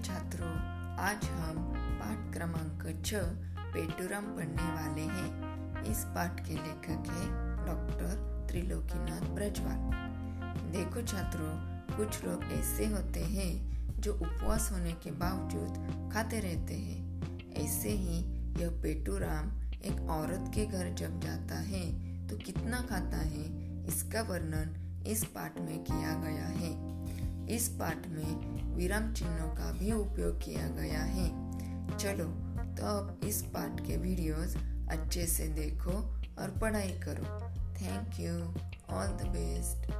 छात्रों, आज हम पाठ क्रमांक छ पेटूराम पढ़ने वाले हैं। इस पाठ के लेखक है डॉक्टर त्रिलोकीनाथ ब्रजवाल। देखो छात्रों, कुछ लोग ऐसे होते हैं जो उपवास होने के बावजूद खाते रहते हैं। ऐसे ही यह पेटूराम एक औरत के घर जब जाता है तो कितना खाता है, इसका वर्णन इस पाठ में किया गया है। इस पाठ में विराम चिन्हों का भी उपयोग किया गया है। चलो तो अब इस पाठ के वीडियोस अच्छे से देखो और पढ़ाई करो। Thank you all the best